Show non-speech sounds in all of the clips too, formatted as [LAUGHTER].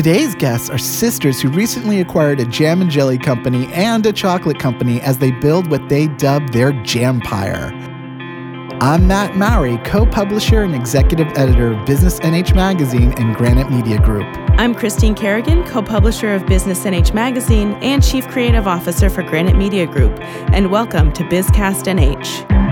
Today's guests are sisters who recently acquired a jam and jelly company and a chocolate company as they build what they dub their Jampire. I'm Matt Mowry, co publisher and executive editor of Business NH Magazine and Granite Media Group. I'm Christine Kerrigan, co publisher of Business NH Magazine and chief creative officer for Granite Media Group, and welcome to BizCast NH.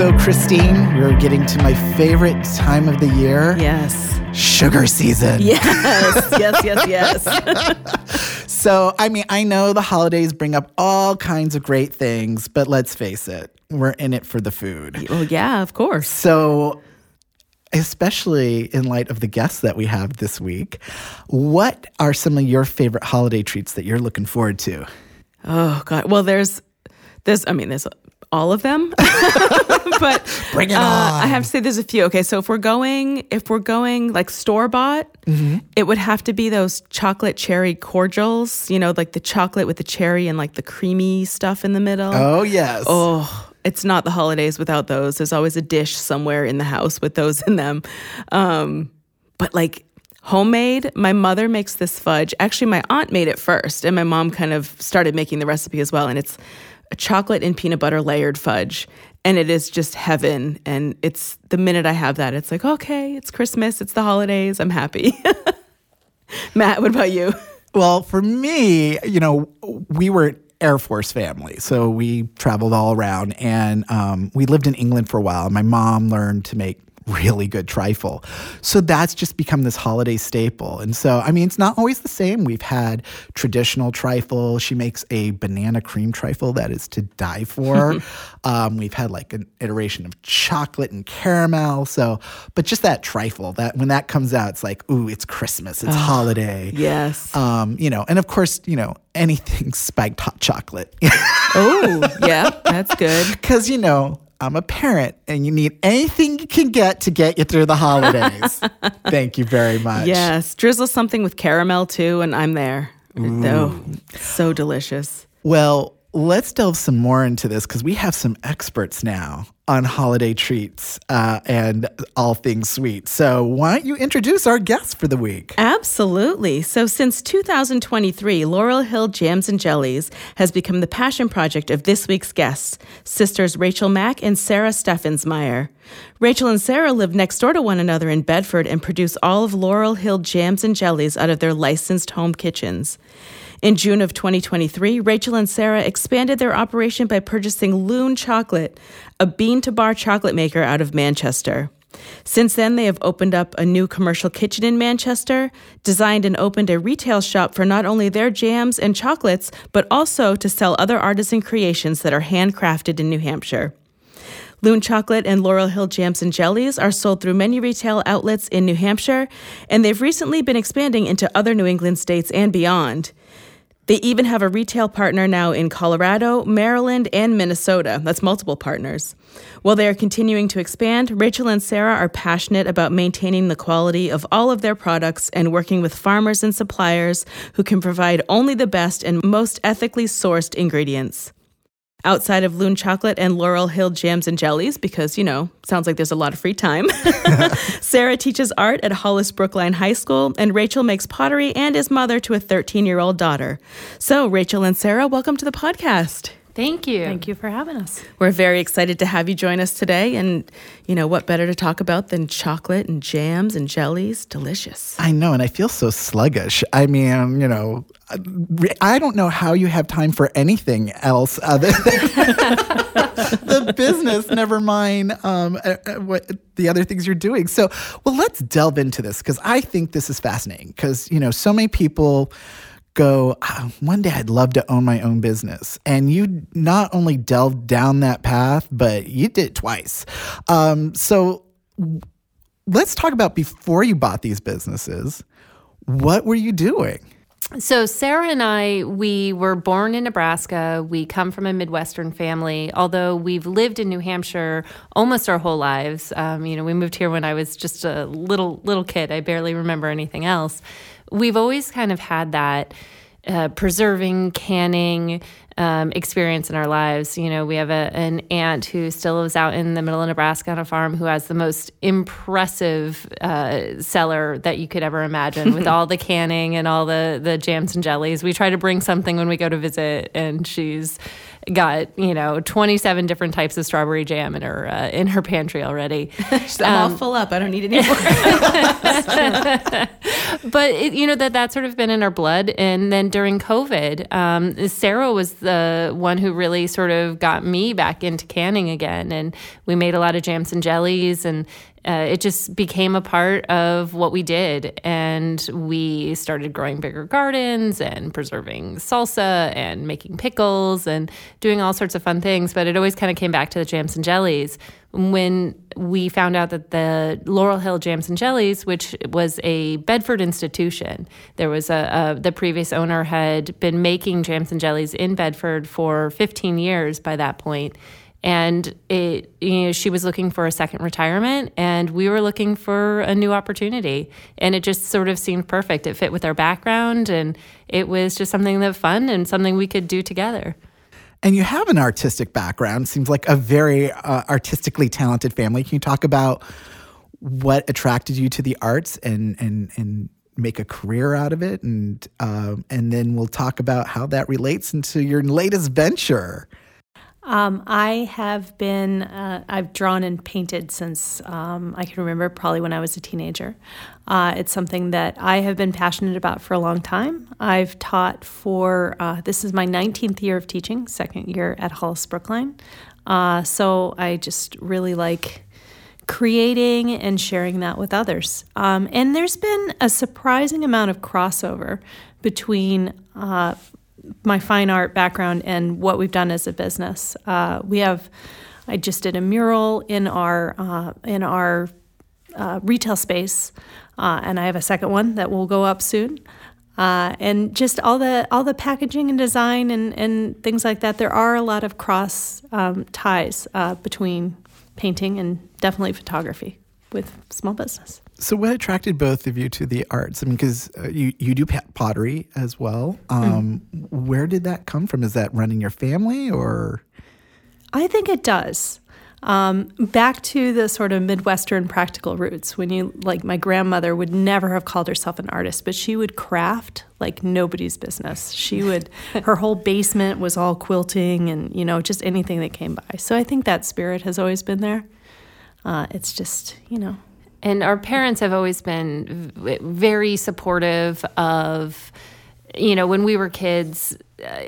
So, Christine, we're getting to my favorite time of the year. Yes. Sugar season. Yes, [LAUGHS] yes, yes, yes. [LAUGHS] so, I mean, I know the holidays bring up all kinds of great things, but let's face it, we're in it for the food. well, yeah, of course. So, especially in light of the guests that we have this week, what are some of your favorite holiday treats that you're looking forward to? Oh God. Well, there's, there's. I mean, there's all of them. [LAUGHS] but [LAUGHS] Bring it uh, on. I have to say there's a few. Okay, so if we're going, if we're going like store bought, Mm-hmm. it would have to be those chocolate cherry cordials. You know, like the chocolate with the cherry and like the creamy stuff in the middle. Oh, yes. Oh, it's not the holidays without those. There's always a dish somewhere in the house with those in them. Um, but like homemade, my mother makes this fudge. Actually, my aunt made it first, and my mom kind of started making the recipe as well. And it's a chocolate and peanut butter layered fudge. And it is just heaven. And it's the minute I have that, it's like, okay, it's Christmas, it's the holidays, I'm happy. [LAUGHS] Matt, what about you? Well, for me, you know, we were Air Force family, so we traveled all around, and um, we lived in England for a while. My mom learned to make really good trifle, so that's just become this holiday staple. And so, I mean, it's not always the same. We've had traditional trifle. She makes a banana cream trifle that is to die for. [LAUGHS] um, we've had like an iteration of chocolate and caramel. So, but just that trifle, that when that comes out, it's like, ooh, it's Christmas, it's holiday. Yes. Um, you know, and of course, you know, anything [LAUGHS] spiked hot chocolate. oh, yeah, that's good. [LAUGHS] Because, you know, I'm a parent and you need anything you can get to get you through the holidays. [LAUGHS] Thank you very much. Yes, drizzle something with caramel too, and I'm there. Oh, so delicious. Well, let's delve some more into this because we have some experts now on holiday treats uh, and all things sweet. So, why don't you introduce our guests for the week? Absolutely. So, since 2023, Laurel Hill Jams and Jellies has become the passion project of this week's guests, sisters Rachel Mack and Sara Steffensmeier. Rachel and Sara live next door to one another in Bedford and produce all of Laurel Hill Jams and Jellies out of their licensed home kitchens. In June of 2023, Rachel and Sara expanded their operation by purchasing Loon Chocolate, a bean to bar chocolate maker out of Manchester. Since then, they have opened up a new commercial kitchen in Manchester, designed and opened a retail shop for not only their jams and chocolates, but also to sell other artisan creations that are handcrafted in New Hampshire. Loon Chocolate and Laurel Hill Jams and Jellies are sold through many retail outlets in New Hampshire, and they've recently been expanding into other New England states and beyond. They even have a retail partner now in Colorado, Maryland, and Minnesota. That's multiple partners. While they are continuing to expand, Rachel and Sara are passionate about maintaining the quality of all of their products and working with farmers and suppliers who can provide only the best and most ethically sourced ingredients. Outside of Loon Chocolate and Laurel Hill Jams and Jellies, because, you know, sounds like there's a lot of free time. [LAUGHS] Sara teaches art at Hollis Brookline High School, and Rachel makes pottery and is mother to a 13 year old daughter. So, Rachel and Sara, welcome to the podcast. Thank you. Thank you for having us. We're very excited to have you join us today. And, you know, what better to talk about than chocolate and jams and jellies? Delicious. I know, and I feel so sluggish. I mean, you know, I don't know how you have time for anything else other than [LAUGHS] the business, never mind um, uh, uh, what the other things you're doing. So, well, let's delve into this because I think this is fascinating because, you know, so many people go, "Ah, one day I'd love to own my own business. And you not only delved down that path, but you did it twice. Um, so, let's talk about before you bought these businesses. What were you doing? So, Sara and I, we were born in Nebraska. We come from a Midwestern family, although we've lived in New Hampshire almost our whole lives. Um, you know, we moved here when I was just a little little kid. I barely remember anything else. We've always kind of had that uh, preserving, canning, um, experience in our lives. You know, we have a, an aunt who still lives out in the middle of Nebraska on a farm who has the most impressive uh, cellar that you could ever imagine with [LAUGHS] all the canning and all the, the jams and jellies. We try to bring something when we go to visit, and she's got you know 27 different types of strawberry jam in her uh, in her pantry already. [LAUGHS] I'm um, all full up. I don't need any more. [LAUGHS] but it, you know that that's sort of been in our blood. And then during COVID, um, Sara was the one who really sort of got me back into canning again, and we made a lot of jams and jellies and uh, it just became a part of what we did. And we started growing bigger gardens and preserving salsa and making pickles and doing all sorts of fun things. But it always kind of came back to the jams and jellies. When we found out that the Laurel Hill Jams and Jellies, which was a Bedford institution, there was a, a the previous owner had been making jams and jellies in Bedford for 15 years by that point and it you know she was looking for a second retirement and we were looking for a new opportunity. And it just sort of seemed perfect. It fit with our background and it was just something that fun and something we could do together. And you have an artistic background. Seems like a very uh, artistically talented family. Can you talk about what attracted you to the arts and and and make a career out of it? And um, and then we'll talk about how that relates into your latest venture um, I have been, uh, I've drawn and painted since um, I can remember, probably when I was a teenager. Uh, it's something that I have been passionate about for a long time. I've taught for, uh, this is my 19th year of teaching, second year at Hollis Brookline. Uh, so I just really like creating and sharing that with others. Um, and there's been a surprising amount of crossover between uh, my fine art background and what we've done as a business. Uh, we have, I just did a mural in our uh, in our uh, retail space, uh, and I have a second one that will go up soon. Uh, and just all the all the packaging and design and, and things like that. There are a lot of cross um, ties uh, between painting and definitely photography with small business. So, what attracted both of you to the arts? I mean, because uh, you you do pottery as well. Um, mm. Where did that come from? Is that running your family, or? I think it does. Um, back to the sort of Midwestern practical roots, when you like my grandmother would never have called herself an artist, but she would craft like nobody's business. She would, [LAUGHS] her whole basement was all quilting and, you know, just anything that came by. So I think that spirit has always been there. Uh, it's just, you know, and our parents have always been very supportive of you know when we were kids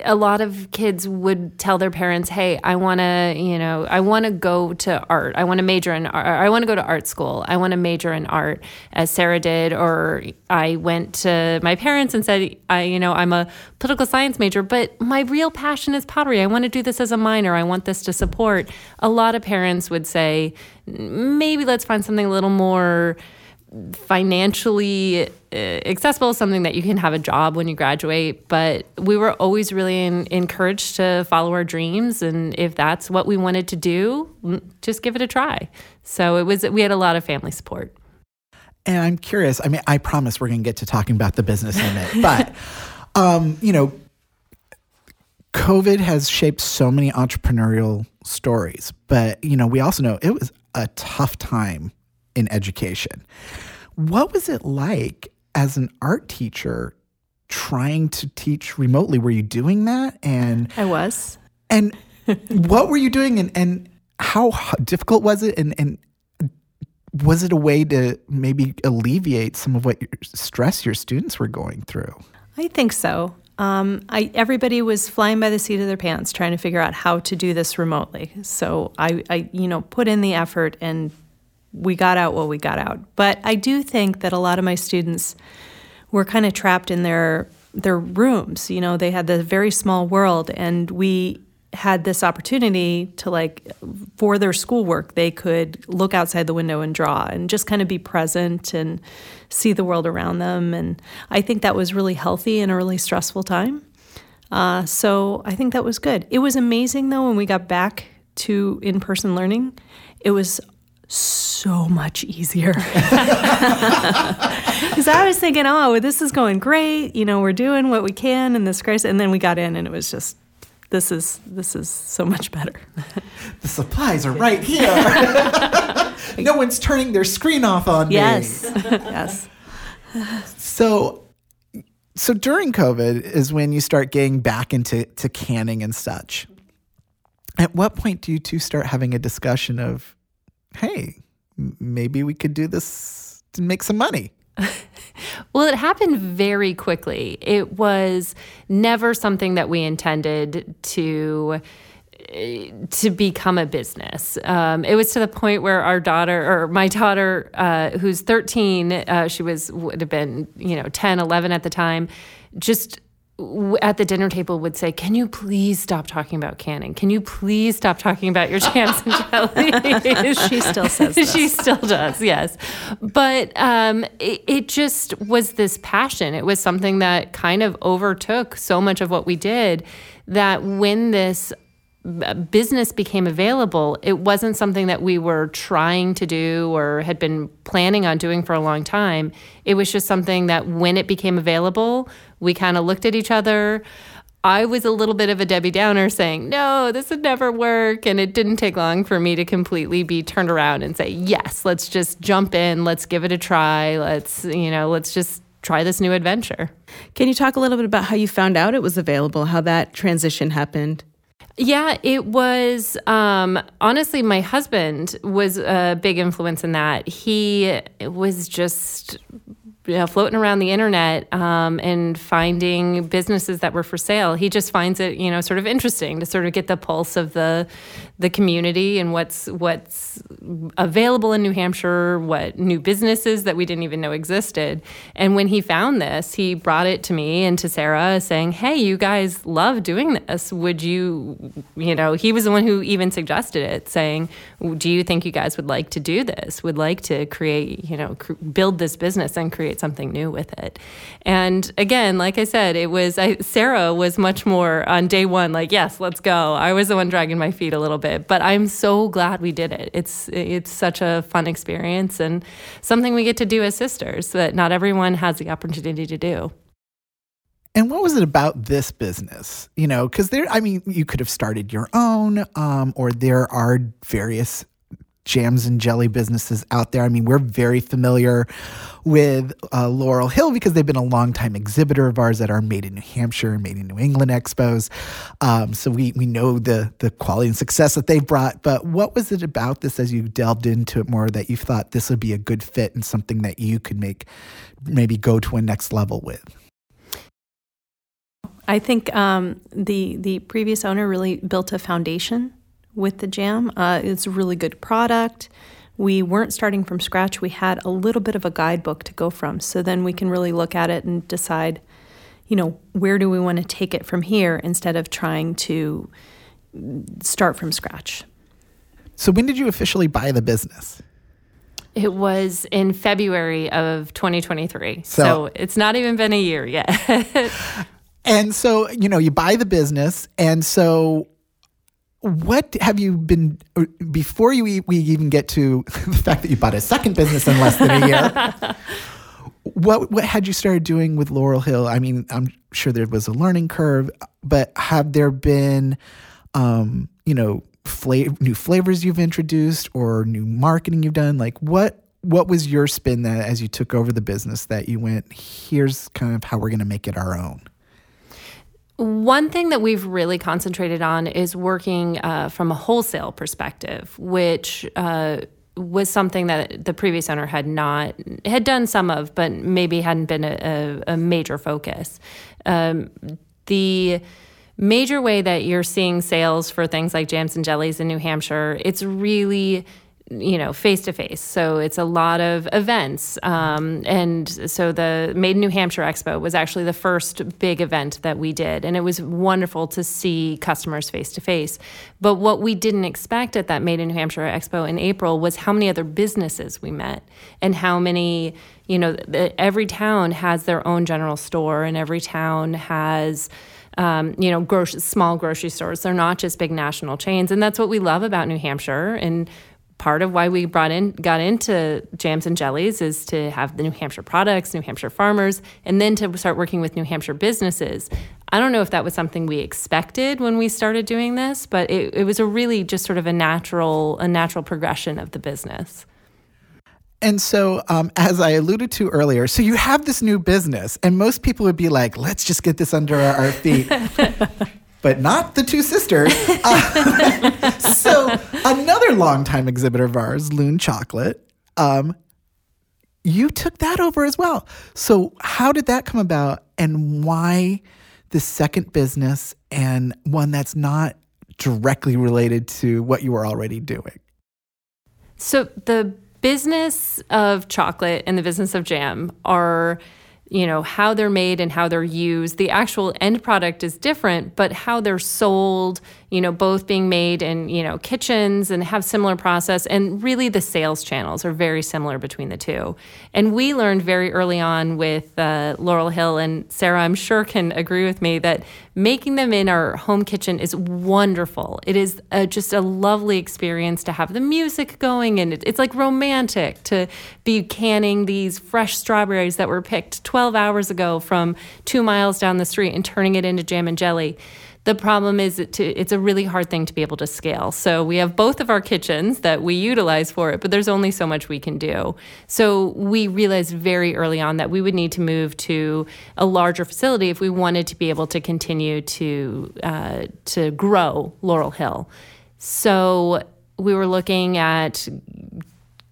a lot of kids would tell their parents, "Hey, I want to, you know, I want to go to art. I want to major in art. I want to go to art school. I want to major in art." As Sara did, or I went to my parents and said, "I, you know, I'm a political science major, but my real passion is pottery. I want to do this as a minor. I want this to support." A lot of parents would say, "Maybe let's find something a little more." Financially uh, accessible, something that you can have a job when you graduate. But we were always really in, encouraged to follow our dreams, and if that's what we wanted to do, just give it a try. So it was we had a lot of family support. And I'm curious. I mean, I promise we're going to get to talking about the business in minute, but [LAUGHS] um, you know, COVID has shaped so many entrepreneurial stories. But you know, we also know it was a tough time in education. What was it like as an art teacher trying to teach remotely? Were you doing that? And I was. And what were you doing? And, and how difficult was it? And, and was it a way to maybe alleviate some of what your stress your students were going through? I think so. Um, I, everybody was flying by the seat of their pants trying to figure out how to do this remotely. So I, I, you know, put in the effort and we got out what we got out. But I do think that a lot of my students were kind of trapped in their their rooms. You know, they had this very small world, and we had this opportunity to like for their schoolwork they could look outside the window and draw and just kind of be present and see the world around them and i think that was really healthy in a really stressful time uh, so i think that was good it was amazing though when we got back to in-person learning it was so much easier. [LAUGHS] Because I was thinking, oh, this is going great. You know, we're doing what we can in this crisis. And then we got in and it was just, this is this is so much better. [LAUGHS] the supplies are right here. [LAUGHS] no one's turning their screen off on yes. me. yes. So so during COVID is when you start getting back into to canning and such. At what point do you two start having a discussion of, hey, maybe we could do this to make some money? [LAUGHS] well, it happened very quickly. It was never something that we intended to to become a business. Um, it was to the point where our daughter, or my daughter, uh, who's 13, uh, she was would have been you know 10, 11 at the time, just at the dinner table would say, "Can you please stop talking about canning? Can you please stop talking about your jams and jellies?" [LAUGHS] she still says [LAUGHS] this. she still does, yes. But um, it, it just was this passion. It was something that kind of overtook so much of what we did that when this business became available, it wasn't something that we were trying to do or had been planning on doing for a long time. It was just something that when it became available, we kind of looked at each other. I was a little bit of a Debbie Downer saying, no, this would never work. And it didn't take long for me to completely be turned around and say, yes, let's just jump in. Let's give it a try. Let's, you know, let's just try this new adventure. Can you talk a little bit about how you found out it was available, how that transition happened? Yeah, it was um, honestly, my husband was a big influence in that. He was just you know, floating around the internet um, and finding businesses that were for sale. He just finds it, you know, sort of interesting to sort of get the pulse of the the community and what's what's available in New Hampshire, what new businesses that we didn't even know existed. And when he found this, he brought it to me and to Sara, saying, "Hey, you guys love doing this. Would you, you know?" He was the one who even suggested it, saying, "Do you think you guys would like to do this? Would like to create, you know, cr- build this business and create something new with it?" And again, like I said, it was I, Sara was much more on day one, like, "Yes, let's go." I was the one dragging my feet a little bit. But I'm so glad we did it. It's it's such a fun experience and something we get to do as sisters that not everyone has the opportunity to do. And what was it about this business? You know, because there, I mean, you could have started your own, um, or there are various jams and jelly businesses out there. I mean, we're very familiar with uh, Laurel Hill because they've been a long time exhibitor of ours at our Made in New Hampshire and Made in New England expos. Um, so we we know the the quality and success that they've brought. But what was it about this as you delved into it more that you thought this would be a good fit and something that you could make maybe go to a next level with? I think um, the the previous owner really built a foundation with the jam. Uh, it's a really good product. We weren't starting from scratch. We had a little bit of a guidebook to go from. So then we can really look at it and decide, you know, where do we want to take it from here instead of trying to start from scratch. So when did you officially buy the business? It was in February of 2023. So, so it's not even been a year yet. [LAUGHS] and so, you know, you buy the business. And so what have you been before you we even get to [LAUGHS] the fact that you bought a second business in less than a year? [LAUGHS] what what had you started doing with Laurel Hill? I mean, I'm sure there was a learning curve, but have there been, um, you know, flavor, new flavors you've introduced or new marketing you've done? Like what what was your spin that as you took over the business that you went, here's kind of how we're going to make it our own? One thing that we've really concentrated on is working uh, from a wholesale perspective, which uh, was something that the previous owner had not had done some of, but maybe hadn't been a, a, a major focus. Um, the major way that you're seeing sales for things like jams and jellies in New Hampshire, it's really you know, face to face. So it's a lot of events. Um, and so the Made in New Hampshire Expo was actually the first big event that we did. And it was wonderful to see customers face to face. But what we didn't expect at that Made in New Hampshire Expo in April was how many other businesses we met and how many, you know, every town has their own general store and every town has. Um, you know, grocery, small grocery stores. They're not just big national chains, and that's what we love about New Hampshire. And part of why we brought in got into jams and jellies is to have the New Hampshire products, New Hampshire farmers, and then to start working with New Hampshire businesses. I don't know if that was something we expected when we started doing this, but it, it was a really just sort of a natural a natural progression of the business. And so, um, as I alluded to earlier, so you have this new business, and most people would be like, let's just get this under our feet. [LAUGHS] but not the two sisters. [LAUGHS] Uh, [LAUGHS] so, another longtime exhibitor of ours, Loon Chocolate, um, you took that over as well. So, how did that come about, and why the second business and one that's not directly related to what you were already doing? So, the business of chocolate and the business of jam are you know how they're made and how they're used. The actual end product is different but how they're sold you know both being made in you know kitchens and have similar process. And really the sales channels are very similar between the two. And we learned very early on with uh, laurel hill and sara i'm sure can agree with me that making them in our home kitchen is wonderful. It is a, just a lovely experience to have the music going and it, it's like romantic to be canning these fresh strawberries that were picked 12 12 hours ago from two miles down the street and turning it into jam and jelly. The problem is to, it's a really hard thing to be able to scale. So we have both of our kitchens that we utilize for it, but there's only so much we can do. So we realized very early on that we would need to move to a larger facility if we wanted to be able to continue to uh, to grow Laurel Hill. So we were looking at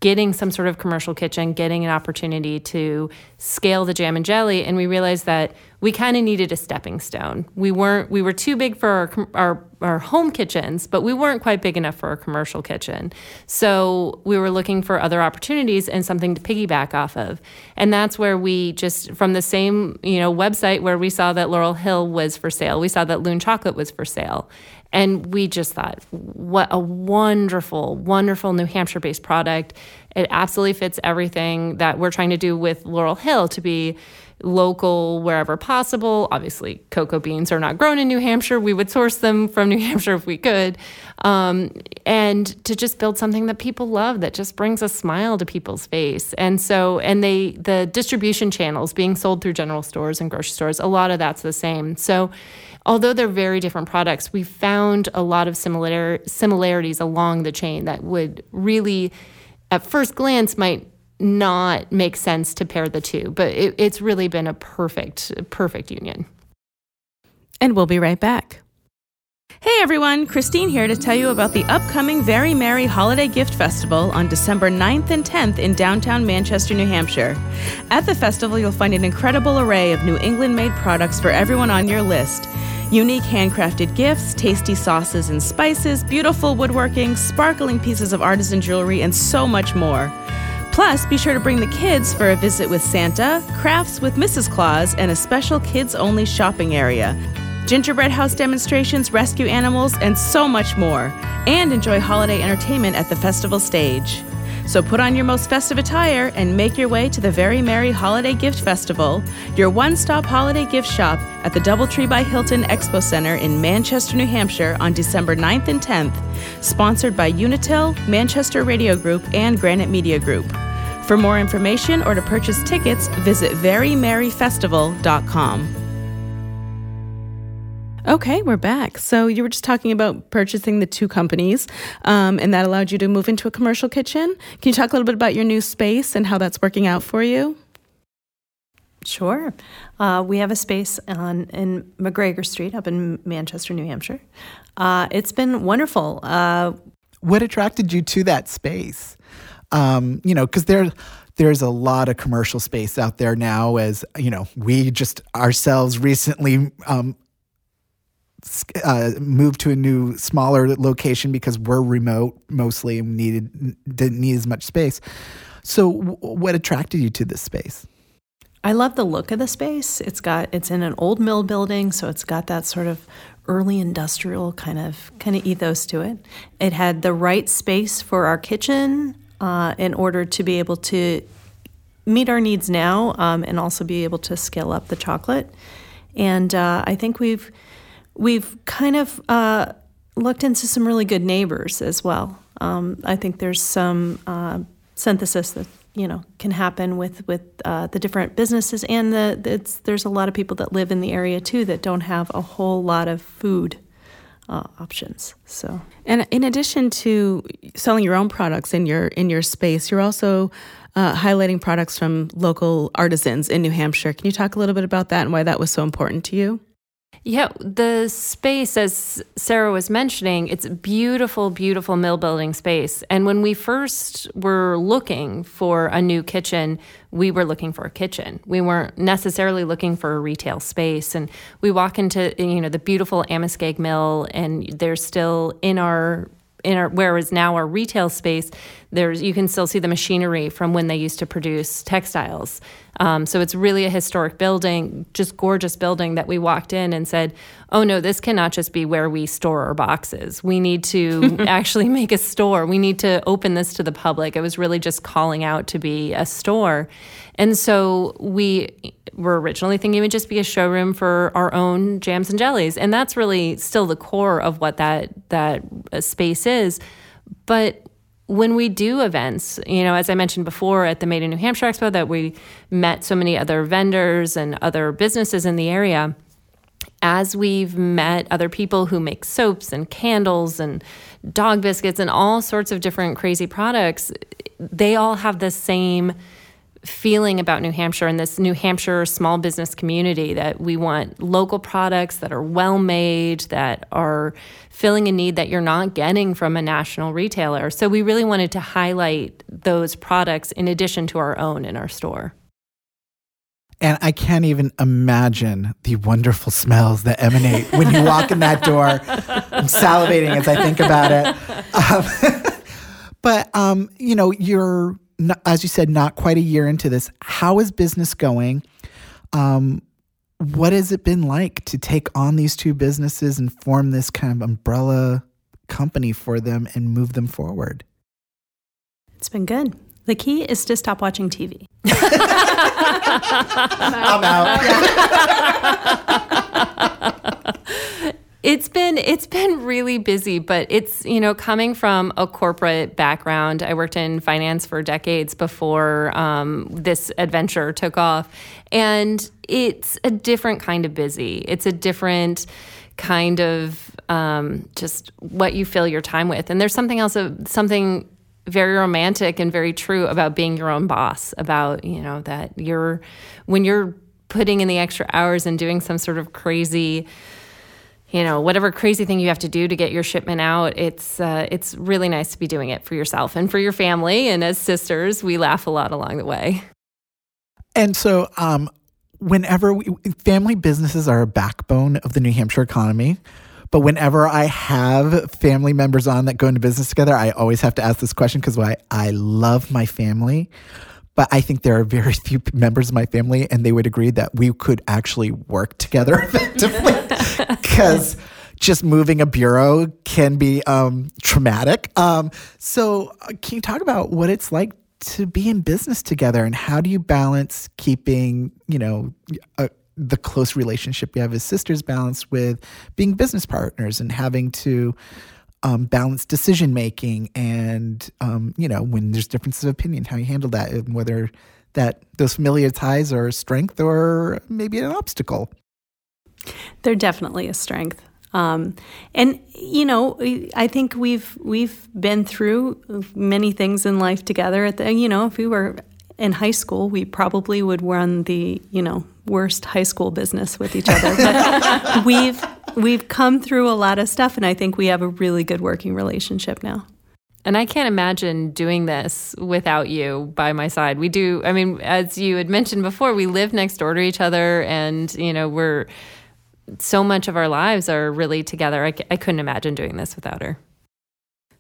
getting some sort of commercial kitchen, getting an opportunity to scale the jam and jelly, and we realized that we kind of needed a stepping stone. We weren't we were too big for our, our our home kitchens, but we weren't quite big enough for a commercial kitchen. So we were looking for other opportunities and something to piggyback off of. And that's where we just from the same, you know, website where we saw that Laurel Hill was for sale, we saw that Loon Chocolate was for sale. And we just thought, what a wonderful, wonderful New Hampshire based product. It absolutely fits everything that we're trying to do with Laurel Hill to be local wherever possible. Obviously, cocoa beans are not grown in New Hampshire. We would source them from New [LAUGHS] Hampshire if we could. Um, and to just build something that people love that just brings a smile to people's face. And so, and they, the distribution channels being sold through general stores and grocery stores, a lot of that's the same. So, although they're very different products, we found a lot of similar similarities along the chain that would really, at first glance, might not make sense to pair the two. But it, it's really been a perfect, perfect union. And we'll be right back. Hey everyone, Christine here to tell you about the upcoming Very Merry Holiday Gift Festival on December 9th and 10th in downtown Manchester, New Hampshire. At the festival, you'll find an incredible array of New England made products for everyone on your list. Unique handcrafted gifts, tasty sauces and spices, beautiful woodworking, sparkling pieces of artisan jewelry, and so much more. Plus, be sure to bring the kids for a visit with Santa, crafts with Mrs. Claus, and a special kids only shopping area gingerbread house demonstrations, rescue animals, and so much more. And enjoy holiday entertainment at the festival stage. So put on your most festive attire and make your way to the Very Merry Holiday Gift Festival, your one stop holiday gift shop at the Doubletree by Hilton Expo Center in Manchester, New Hampshire on December 9th and 10th. Sponsored by Unitil, Manchester Radio Group, and Granite Media Group. For more information or to purchase tickets, visit verymerryfestival.com. Okay, we're back. So you were just talking about purchasing the two companies, um, and that allowed you to move into a commercial kitchen. Can you talk a little bit about your new space and how that's working out for you? Sure. Uh, we have a space on in McGregor Street up in Manchester, New Hampshire. Uh, it's been wonderful. Uh, what attracted you to that space? Um, you know, because there there's a lot of commercial space out there now. As you know, we just ourselves recently um, uh, moved to a new smaller location because we're remote mostly and needed didn't need as much space. So, w- what attracted you to this space? I love the look of the space. It's got it's in an old mill building, so it's got that sort of early industrial kind of kind of ethos to it. It had the right space for our kitchen uh, in order to be able to meet our needs now um, and also be able to scale up the chocolate. And uh, I think we've we've kind of uh, looked into some really good neighbors as well. um, I think there's some uh, synthesis that you know can happen with with uh, the different businesses and the there's a lot of people that live in the area too that don't have a whole lot of food uh, options. So, and in addition to selling your own products in your in your space, you're also uh, highlighting products from local artisans in New Hampshire. Can you talk a little bit about that and why that was so important to you? Yeah, the space, as Sara was mentioning, it's beautiful, beautiful mill building space. And when we first were looking for a new kitchen, we were looking for a kitchen. We weren't necessarily looking for a retail space. And we walk into, you know, the beautiful Amoskeag Mill, and there's still in our in our where is now our retail space, there's you can still see the machinery from when they used to produce textiles. Um, so it's really a historic building, just gorgeous building that we walked in and said, "Oh no, this cannot just be where we store our boxes. We need to [LAUGHS] actually make a store. We need to open this to the public." It was really just calling out to be a store, and so we were originally thinking it would just be a showroom for our own jams and jellies, and that's really still the core of what that that uh, space is. But when we do events, you know, as I mentioned before at the Made in New Hampshire Expo, that we met so many other vendors and other businesses in the area. As we've met other people who make soaps and candles and dog biscuits and all sorts of different crazy products, they all have the same feeling about New Hampshire and this New Hampshire small business community that we want local products that are well made, that are filling a need that you're not getting from a national retailer. So we really wanted to highlight those products in addition to our own in our store. And I can't even imagine the wonderful smells that emanate when you walk in that door. I'm salivating as I think about it. Um, [LAUGHS] but, um, you know, you're as you said, not quite a year into this. How is business going? Um, what has it been like to take on these two businesses and form this kind of umbrella company for them and move them forward? It's been good. The key is to stop watching TV. [LAUGHS] I'm out. [LAUGHS] [LAUGHS] It's been it's been really busy, but it's you know coming from a corporate background. I worked in finance for decades before um, this adventure took off, and it's a different kind of busy. It's a different kind of um, just what you fill your time with. And there's something else, something very romantic and very true about being your own boss. About you know that you're when you're putting in the extra hours and doing some sort of crazy you know whatever crazy thing you have to do to get your shipment out it's uh, it's really nice to be doing it for yourself and for your family and as sisters we laugh a lot along the way and so um, whenever we, family businesses are a backbone of the new hampshire economy but whenever I have family members on that go into business together, I always have to ask this question because I, I love my family. But I think there are very [LAUGHS] few members of my family, and they would agree that we could actually work together [LAUGHS] effectively [LAUGHS] because just moving a bureau can be um, traumatic. Um, so, uh, can you talk about what it's like to be in business together, and how do you balance keeping, you know, a, the close relationship you have as sisters balanced with being business partners and having to um, balanced decision making and um, you know when there's differences of opinion how you handle that and whether that those familiar ties are a strength or maybe an obstacle. They're definitely a strength. Um, and you know i think we've we've been through many things in life together at the you know if we were in high school we probably would run the you know worst high school business with each other. But [LAUGHS] we've we've come through a lot of stuff, and I think we have a really good working relationship now. And I can't imagine doing this without you by my side. We do, I mean, as you had mentioned before, we live next door to each other, and you know, we're so much of our lives are really together. I, I couldn't imagine doing this without her.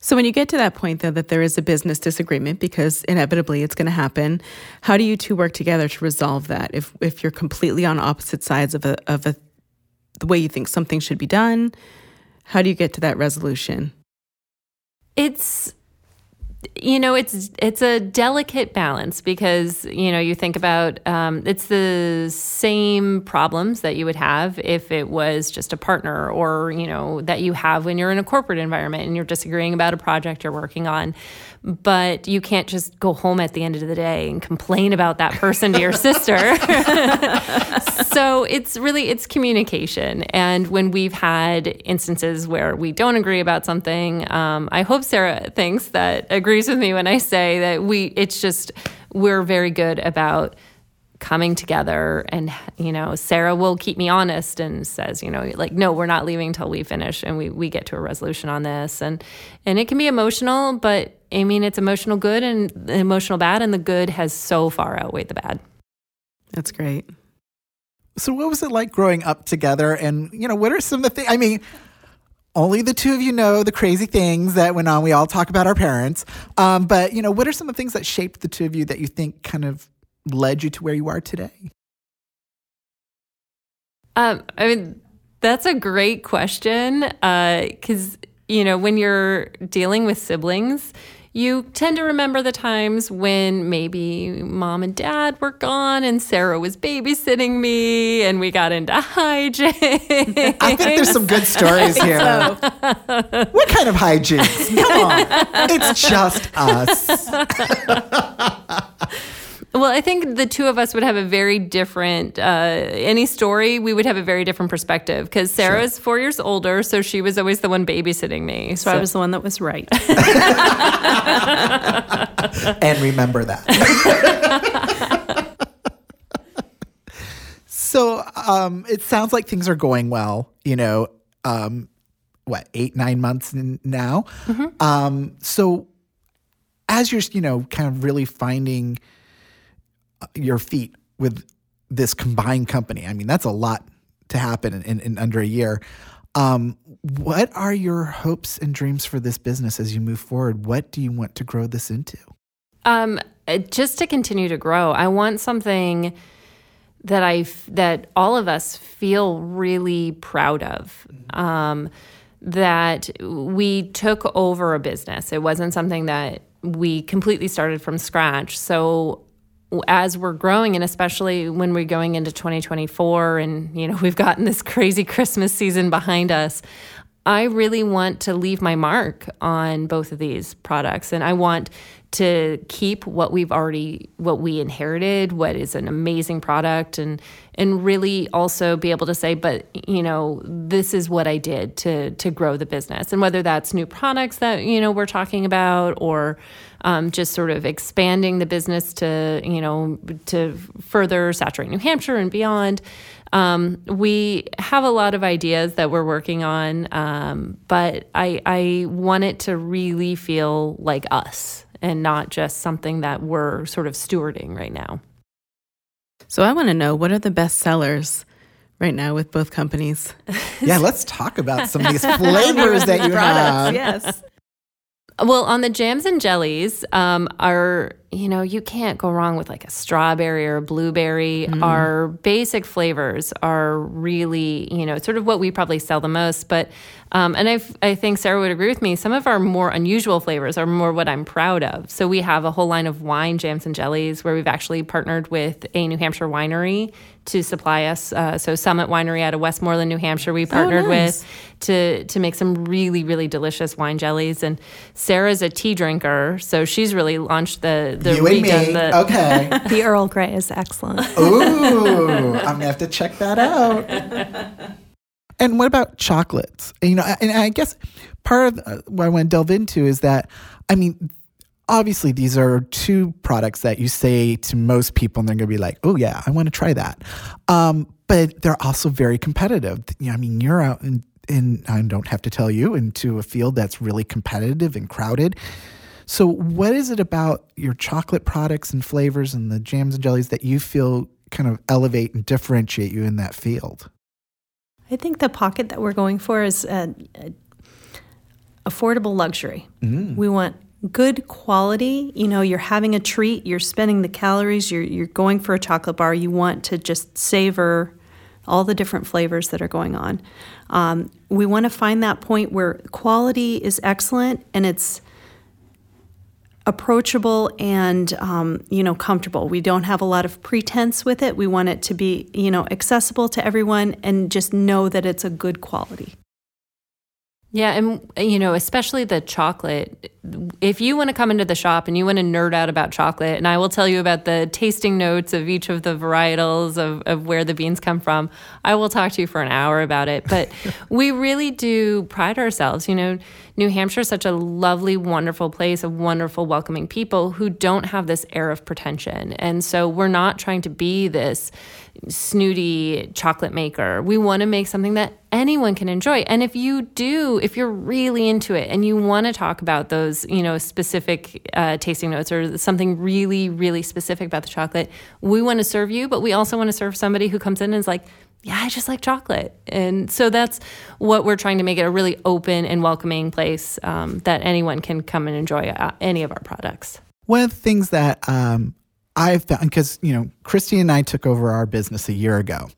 So when you get to that point, though, that there is a business disagreement, because inevitably it's going to happen, how do you two work together to resolve that? If if you're completely on opposite sides of a of a the way you think something should be done, how do you get to that resolution? It's you know it's it's a delicate balance because you know you think about um, it's the same problems that you would have if it was just a partner or you know that you have when you're in a corporate environment and you're disagreeing about a project you're working on but you can't just go home at the end of the day and complain about that person to your sister. [LAUGHS] So it's really it's communication. And when we've had instances where we don't agree about something um, i hope sara thinks that agrees with me when i say that we it's just we're very good about coming together and you know sara will keep me honest and says you know like no we're not leaving until we finish and we, we get to a resolution on this and and it can be emotional but i mean it's emotional good and emotional bad and the good has so far outweighed the bad That's great. So, what was it like growing up together? And, you know, what are some of the things? I mean, only the two of you know the crazy things that went on. We all talk about our parents. Um, but, you know, what are some of the things that shaped the two of you that you think kind of led you to where you are today? Um, I mean, that's a great question because, you know, when you're dealing with siblings, you tend to remember the times when maybe mom and dad were gone and Sara was babysitting me and we got into hijinks. I think there's some good [LAUGHS] stories here. [LAUGHS] what kind of hijinks? Come on. It's just us. [LAUGHS] Well, I think the two of us would have a very different, uh, any story, we would have a very different perspective because Sara is four years older, so she was always the one babysitting me. So I was the one that was right. [LAUGHS] and remember that. [LAUGHS] so um, it sounds like things are going well. You know, um, what eight nine months n- now. Um, so as you're you know kind of really finding your feet with this combined company, I mean that's a lot to happen in, in, in under a year. Um, what are your hopes and dreams for this business as you move forward? What do you want to grow this into? Um, uh, just to continue to grow, I want something that I that all of us feel really proud of. Um, that we took over a business. It wasn't something that we completely started from scratch. So as we're growing and especially when we're going into 2024 and you know [LAUGHS] we've gotten this crazy christmas season behind us i really want to leave my mark on both of these products. And i want to keep what we've already what we inherited what is an amazing product and and really also be able to say but you know this is what i did to to grow the business. And whether that's new products that you know we're talking about or um, just sort of expanding the business to you know to further saturate new hampshire and beyond um, we have a lot of ideas that we're working on um, but I, I want it to really feel like us and not just something that we're sort of stewarding right now So I want to know what are the best sellers right now with both companies? [LAUGHS] Yeah, let's talk about some of these [LAUGHS] flavors that you have. yes. Well, on the jams and jellies, um, are you know you can't go wrong with like a strawberry or a blueberry. Our basic flavors are really you know sort of what we probably sell the most. But um, and I I think Sara would agree with me. Some of our more unusual flavors are more what I'm proud of. So we have a whole line of wine jams and jellies where we've actually partnered with a New Hampshire winery to supply us. Uh, so Summit Winery out of Westmoreland, New Hampshire, we partnered nice. with to to make some really really delicious wine jellies. And Sara's a tea drinker, so she's really launched the the You and me. the [LAUGHS] okay. [LAUGHS] the Earl Grey is excellent. Ooh, I'm gonna have to check that out. [LAUGHS] And what about chocolates? And, you know, and I guess part of uh, what I want to delve into is that, I mean, obviously these are two products that you say to most people, and they're going to be like, "Oh yeah, I want to try that." Um, but they're also very competitive. You know, I mean, you're out in, in I don't have to tell you into a field that's really competitive and crowded. So, what is it about your chocolate products and flavors and the jams and jellies that you feel kind of elevate and differentiate you in that field? I think the pocket that we're going for is uh, uh, affordable luxury. We want good quality. You know, you're having a treat, you're spending the calories, you're, you're going for a chocolate bar, you want to just savor all the different flavors that are going on. Um, we want to find that point where quality is excellent and it's approachable and um, you know comfortable. We don't have a lot of pretense with it. We want it to be you know accessible to everyone and just know that it's a good quality. Yeah, and you know, especially the chocolate. If you want to come into the shop and you want to nerd out about chocolate, and I will tell you about the tasting notes of each of the varietals of, of where the beans come from, I will talk to you for an hour about it. But [LAUGHS] we really do pride ourselves. You know, New Hampshire is such a lovely, wonderful place of wonderful, welcoming people who don't have this air of pretension. And so we're not trying to be this snooty chocolate maker. We want to make something that anyone can enjoy. And if you do, if you're really into it and you want to talk about those, you know, specific uh, tasting notes or something really, really specific about the chocolate, we want to serve you, but we also want to serve somebody who comes in and is like, yeah, I just like chocolate. And so that's what we're trying to make it a really open and welcoming place um, that anyone can come and enjoy uh, any of our products. One of the things that um, I've found, because, you know, Christy and I took over our business a year ago.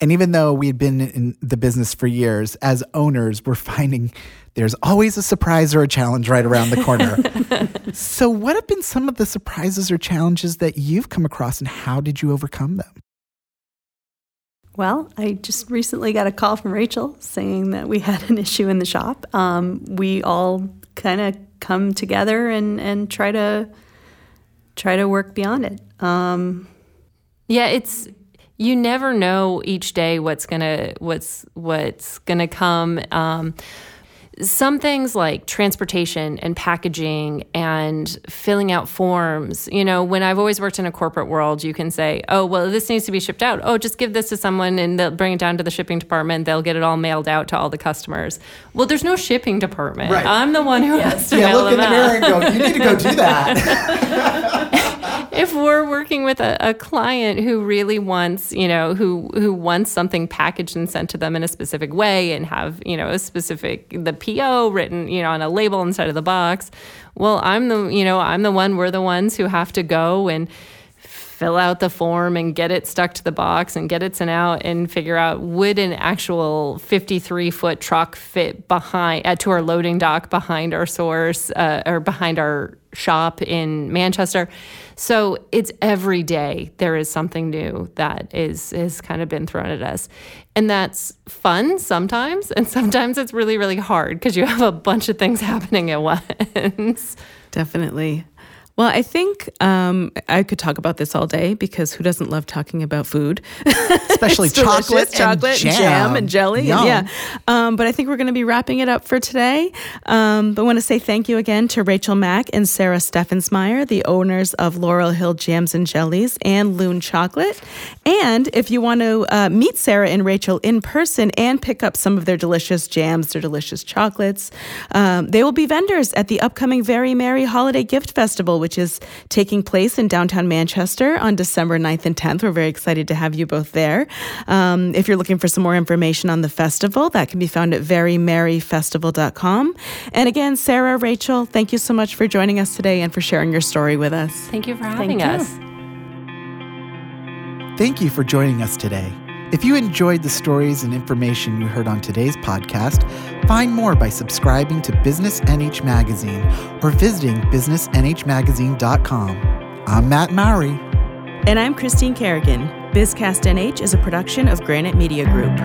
And even though we had been in the business for years, as owners, we're finding there's always a surprise or a challenge right around the corner. [LAUGHS] so, what have been some of the surprises or challenges that you've come across, and how did you overcome them? Well, I just recently got a call from Rachel saying that we had an issue in the shop. Um, we all kind of come together and, and try to try to work beyond it. Um, yeah, it's you never know each day what's gonna what's what's gonna come. Um, some things like transportation and packaging and filling out forms. You know, when I've always worked in a corporate world, you can say, oh, well, this needs to be shipped out. Oh, just give this to someone and they'll bring it down to the shipping department. They'll get it all mailed out to all the customers. Well, there's no shipping department. Right. I'm the one who has to yeah, mail look in the out. mirror and go, you need to go do that. [LAUGHS] [LAUGHS] if we're working with a, a, client who really wants, you know, who who wants something packaged and sent to them in a specific way and have, you know, a specific the PO written, you know, on a label inside of the box, well, I'm the, you know, I'm the one we're the ones who have to go and fill out the form and get it stuck to the box and get it sent out and figure out would an actual 53 foot truck fit behind uh, to our loading dock behind our source uh, or behind our shop in Manchester. So it's every day there is something new that is is kind of been thrown at us. And that's fun sometimes and sometimes it's really really hard because you have a bunch of things [LAUGHS] happening at once. Definitely. Well, I think um, I could talk about this all day because who doesn't love talking about food? Especially [LAUGHS] chocolate, chocolate, and jam. jam and jelly. And yeah. Um, but I think we're going to be wrapping it up for today. Um, but I want to say thank you again to Rachel Mack and Sara Steffensmeier, the owners of Laurel Hill Jams and Jellies and Loon Chocolate. And if you want to uh, meet Sara and Rachel in person and pick up some of their delicious jams, their delicious chocolates, um, they will be vendors at the upcoming Very Merry Holiday Gift Festival which is taking place in downtown Manchester on December 9th and 10th. We're very excited to have you both there. Um, if you're looking for some more information on the festival, that can be found at verymerryfestival.com. And again, Sara, Rachel, thank you so much for joining us today and for sharing your story with us. Thank you for having thank us. You. Thank you for joining us today. If you enjoyed the stories and information you heard on today's podcast, find more by subscribing to Business NH Magazine or visiting businessnhmagazine.com. I'm Matt Mowry. And I'm Christine Kerrigan. BizCast NH is a production of Granite Media Group.